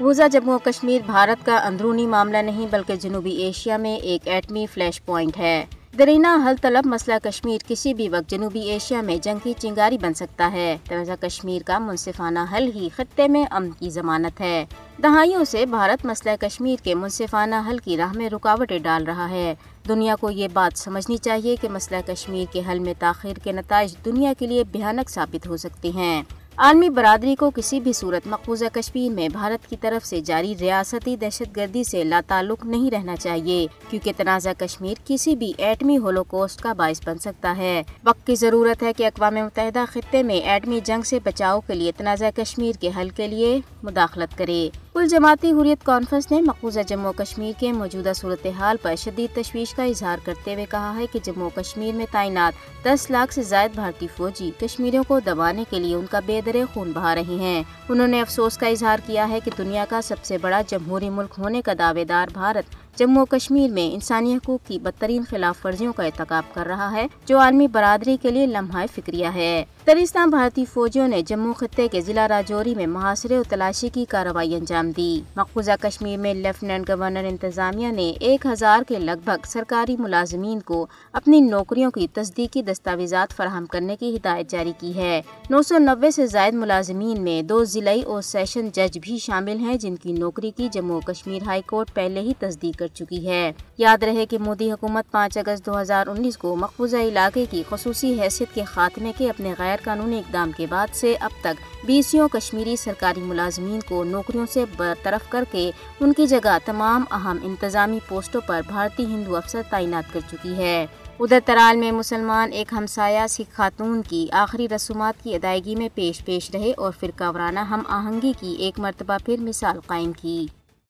مقبوضہ جموں و کشمیر بھارت کا اندرونی معاملہ نہیں بلکہ جنوبی ایشیا میں ایک ایٹمی فلیش پوائنٹ ہے۔ درینہ حل طلب مسئلہ کشمیر کسی بھی وقت جنوبی ایشیا میں جنگ کی چنگاری بن سکتا ہے۔ تنازع کشمیر کا منصفانہ حل ہی خطے میں امن کی ضمانت ہے۔ دہائیوں سے بھارت مسئلہ کشمیر کے منصفانہ حل کی راہ میں رکاوٹیں ڈال رہا ہے۔ دنیا کو یہ بات سمجھنی چاہیے کہ مسئلہ کشمیر کے حل میں تاخیر کے نتائج دنیا کے لیے بھیانک ثابت ہو سکتے ہیں۔ عالمی برادری کو کسی بھی صورت مقبوضہ کشمیر میں بھارت کی طرف سے جاری ریاستی دہشت گردی سے لا تعلق نہیں رہنا چاہیے، کیونکہ تنازع کشمیر کسی بھی ایٹمی ہولو کوسٹ کا باعث بن سکتا ہے۔ وقت کی ضرورت ہے کہ اقوام متحدہ خطے میں ایٹمی جنگ سے بچاؤ کے لیے تنازع کشمیر کے حل کے لیے مداخلت کرے۔ کل جماعتی حریت کانفرنس نے مقبوضہ جموں کشمیر کے موجودہ صورتحال پر شدید تشویش کا اظہار کرتے ہوئے کہا ہے کہ جموں کشمیر میں تعینات دس لاکھ سے زائد بھارتی فوجی کشمیریوں کو دبانے کے لیے ان کا بے درے خون بہا رہے ہیں۔ انہوں نے افسوس کا اظہار کیا ہے کہ دنیا کا سب سے بڑا جمہوری ملک ہونے کا دعوے دار بھارت جموں کشمیر میں انسانی حقوق کی بدترین خلاف ورزیوں کا ارتکاب کر رہا ہے، جو عالمی برادری کے لیے لمحہ فکریہ ہے۔ ترستان بھارتی فوجیوں نے جموں خطے کے ضلع راجوری میں محاصرے و تلاشی کی کارروائی انجام دی۔ مقبوضہ کشمیر میں لیفٹیننٹ گورنر انتظامیہ نے ایک ہزار کے لگ بھگ سرکاری ملازمین کو اپنی نوکریوں کی تصدیقی دستاویزات فراہم کرنے کی ہدایت جاری کی ہے۔ نو سو نوے سے زائد ملازمین میں دو ضلعی اور سیشن جج بھی شامل ہیں، جن کی نوکری کی جموں کشمیر ہائی کورٹ پہلے ہی تصدیق کر چکی ہے یاد رہے کہ مودی حکومت پانچ اگست دو ہزار انیس کو مقبوضہ علاقے کی خصوصی حیثیت کے خاتمے کے اپنے غیر قانونی اقدام کے بعد سے اب تک بیسیوں کشمیری سرکاری ملازمین کو نوکریوں سے برطرف کر کے ان کی جگہ تمام اہم انتظامی پوسٹوں پر بھارتی ہندو افسر تعینات کر چکی ہے۔ ادھر ترال میں مسلمان ایک ہمسایہ سکھ خاتون کی آخری رسومات کی ادائیگی میں پیش پیش رہے اور فرقہ وارانہ ہم آہنگی کی ایک مرتبہ پھر مثال قائم کی۔